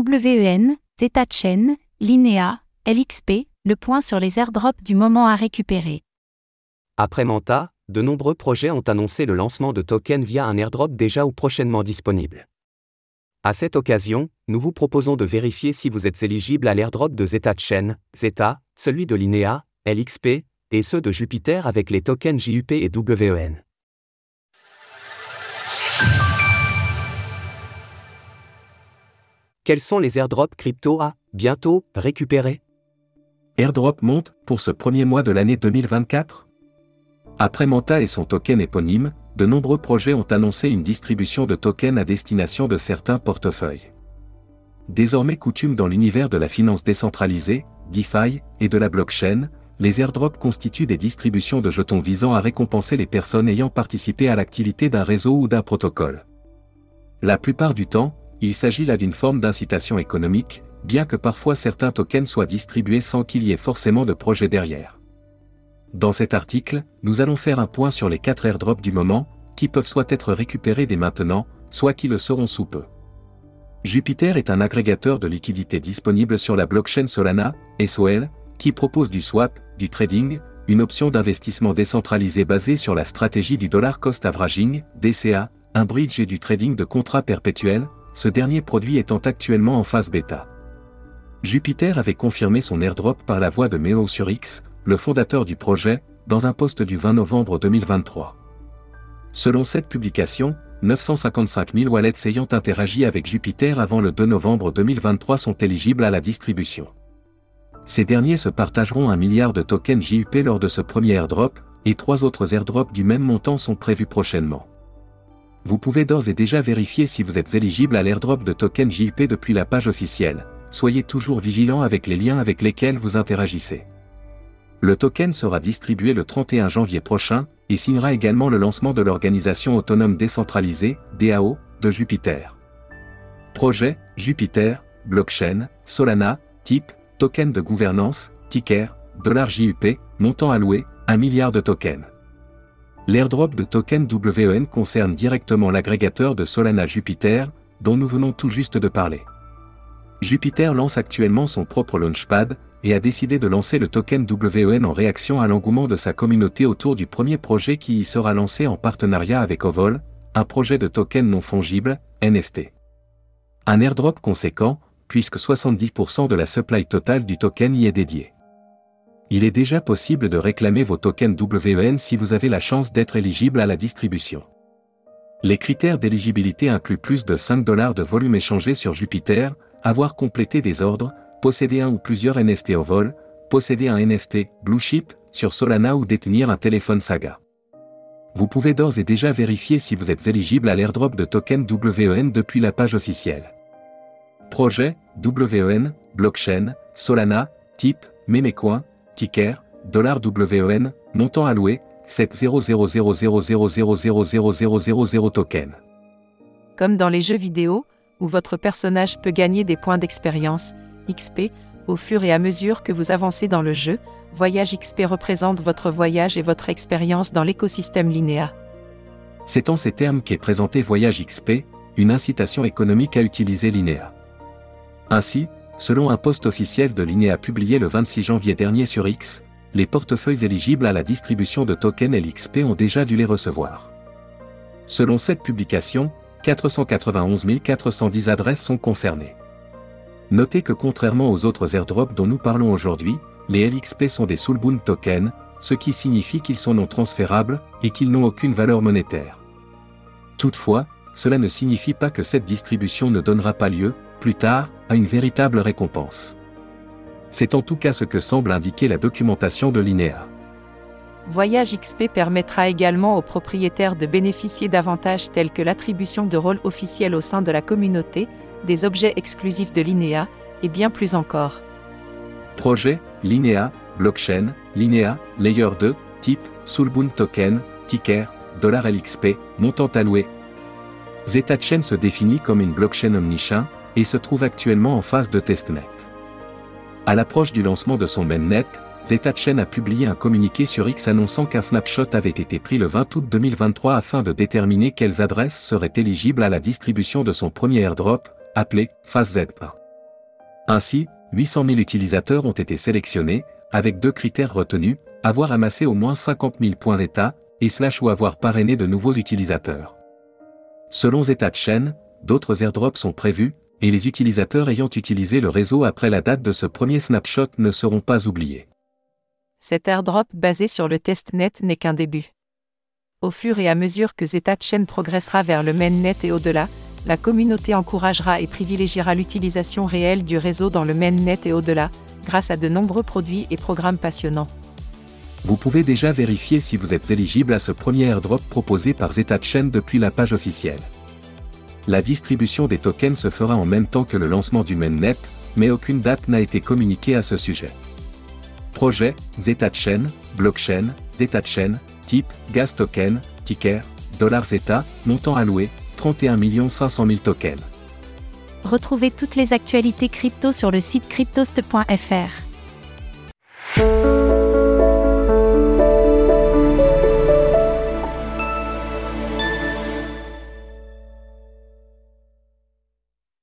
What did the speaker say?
WEN, Zeta Chain, Linea, LXP, le point sur les airdrops du moment à récupérer. Après Manta, de nombreux projets ont annoncé le lancement de tokens via un airdrop déjà ou prochainement disponible. À cette occasion, nous vous proposons de vérifier si vous êtes éligible à l'airdrop de Zeta Chain, Zeta, celui de Linea, LXP, et ceux de Jupiter avec les tokens JUP et WEN. Quels sont les airdrops crypto à, bientôt, récupérer? Airdrop monte pour ce premier mois de l'année 2024 Après Manta et son token éponyme, de nombreux projets ont annoncé une distribution de tokens à destination de certains portefeuilles. Désormais coutume dans l'univers de la finance décentralisée, DeFi, et de la blockchain, les airdrops constituent des distributions de jetons visant à récompenser les personnes ayant participé à l'activité d'un réseau ou d'un protocole. La plupart du temps, il s'agit là d'une forme d'incitation économique, bien que parfois certains tokens soient distribués sans qu'il y ait forcément de projet derrière. Dans cet article, nous allons faire un point sur les quatre airdrops du moment, qui peuvent soit être récupérés dès maintenant, soit qui le seront sous peu. Jupiter est un agrégateur de liquidités disponible sur la blockchain Solana, SOL, qui propose du swap, du trading, une option d'investissement décentralisée basée sur la stratégie du dollar cost averaging, DCA, un bridge et du trading de contrats perpétuels, ce dernier produit étant actuellement en phase bêta. Jupiter avait confirmé son airdrop par la voix de Meo sur X, le fondateur du projet, dans un post du 20 novembre 2023. Selon cette publication, 955 000 wallets ayant interagi avec Jupiter avant le 2 novembre 2023 sont éligibles à la distribution. Ces derniers se partageront un milliard de tokens JUP lors de ce premier airdrop, et trois autres airdrops du même montant sont prévus prochainement. Vous pouvez d'ores et déjà vérifier si vous êtes éligible à l'airdrop de tokens JUP depuis la page officielle. Soyez toujours vigilant avec les liens avec lesquels vous interagissez. Le token sera distribué le 31 janvier prochain et signera également le lancement de l'organisation autonome décentralisée, DAO, de Jupiter. Projet, Jupiter, blockchain, Solana, type, token de gouvernance, ticker, dollar JUP, montant alloué, 1 milliard de tokens. L'airdrop de token WEN concerne directement l'agrégateur de Solana Jupiter, dont nous venons tout juste de parler. Jupiter lance actuellement son propre launchpad, et a décidé de lancer le token WEN en réaction à l'engouement de sa communauté autour du premier projet qui y sera lancé en partenariat avec Ovol, un projet de token non fongible, NFT. Un airdrop conséquent, puisque 70% de la supply totale du token y est dédiée il est déjà possible de réclamer vos tokens WEN si vous avez la chance d'être éligible à la distribution. Les critères d'éligibilité incluent plus de 5 dollars de volume échangé sur Jupiter, avoir complété des ordres, posséder un ou plusieurs NFT au vol, posséder un NFT Blue Chip sur Solana ou détenir un téléphone Saga. Vous pouvez d'ores et déjà vérifier si vous êtes éligible à l'airdrop de tokens WEN depuis la page officielle. Projet, WEN, Blockchain, Solana, type, Memecoin, ticker, $WEN, montant alloué, 7000000000000 tokens. Comme dans les jeux vidéo, où votre personnage peut gagner des points d'expérience, XP, au fur et à mesure que vous avancez dans le jeu, Voyage XP représente votre voyage et votre expérience dans l'écosystème Linéa. C'est en ces termes qu'est présenté Voyage XP, une incitation économique à utiliser Linéa. Ainsi, Selon un post officiel de Linea publié le 26 janvier dernier sur X, les portefeuilles éligibles à la distribution de tokens LXP ont déjà dû les recevoir. Selon cette publication, 491 410 adresses sont concernées. Notez que contrairement aux autres airdrops dont nous parlons aujourd'hui, les LXP sont des soulbound tokens, ce qui signifie qu'ils sont non transférables et qu'ils n'ont aucune valeur monétaire. Toutefois, cela ne signifie pas que cette distribution ne donnera pas lieu, plus tard, à une véritable récompense. C'est en tout cas ce que semble indiquer la documentation de l'INEA. Voyage XP permettra également aux propriétaires de bénéficier d'avantages tels que l'attribution de rôles officiels au sein de la communauté, des objets exclusifs de l'INEA, et bien plus encore. Projet, l'INEA, blockchain, l'INEA, layer 2, type, Soulbound token, ticker, dollar LXP, montant alloué. ZetaChain se définit comme une blockchain omnichain, et se trouve actuellement en phase de testnet. À l'approche du lancement de son mainnet, ZetaChain a publié un communiqué sur X annonçant qu'un snapshot avait été pris le 20 août 2023 afin de déterminer quelles adresses seraient éligibles à la distribution de son premier airdrop, appelé Phase Z1. Ainsi, 800 000 utilisateurs ont été sélectionnés, avec deux critères retenus, avoir amassé au moins 50 000 points d'état, et slash ou avoir parrainé de nouveaux utilisateurs. Selon Zeta Chain, d'autres airdrops sont prévus, et les utilisateurs ayant utilisé le réseau après la date de ce premier snapshot ne seront pas oubliés. Cet airdrop basé sur le testnet n'est qu'un début. Au fur et à mesure que Zeta Chain progressera vers le mainnet et au-delà, la communauté encouragera et privilégiera l'utilisation réelle du réseau dans le mainnet et au-delà, grâce à de nombreux produits et programmes passionnants. Vous pouvez déjà vérifier si vous êtes éligible à ce premier airdrop proposé par Zeta Chain depuis la page officielle. La distribution des tokens se fera en même temps que le lancement du mainnet, mais aucune date n'a été communiquée à ce sujet. Projet, Zeta Chain, Blockchain, Zeta Chain, type, Gas Token, Ticker, Dollar Zeta, montant alloué, 31 500 000 tokens. Retrouvez toutes les actualités crypto sur le site cryptost.fr.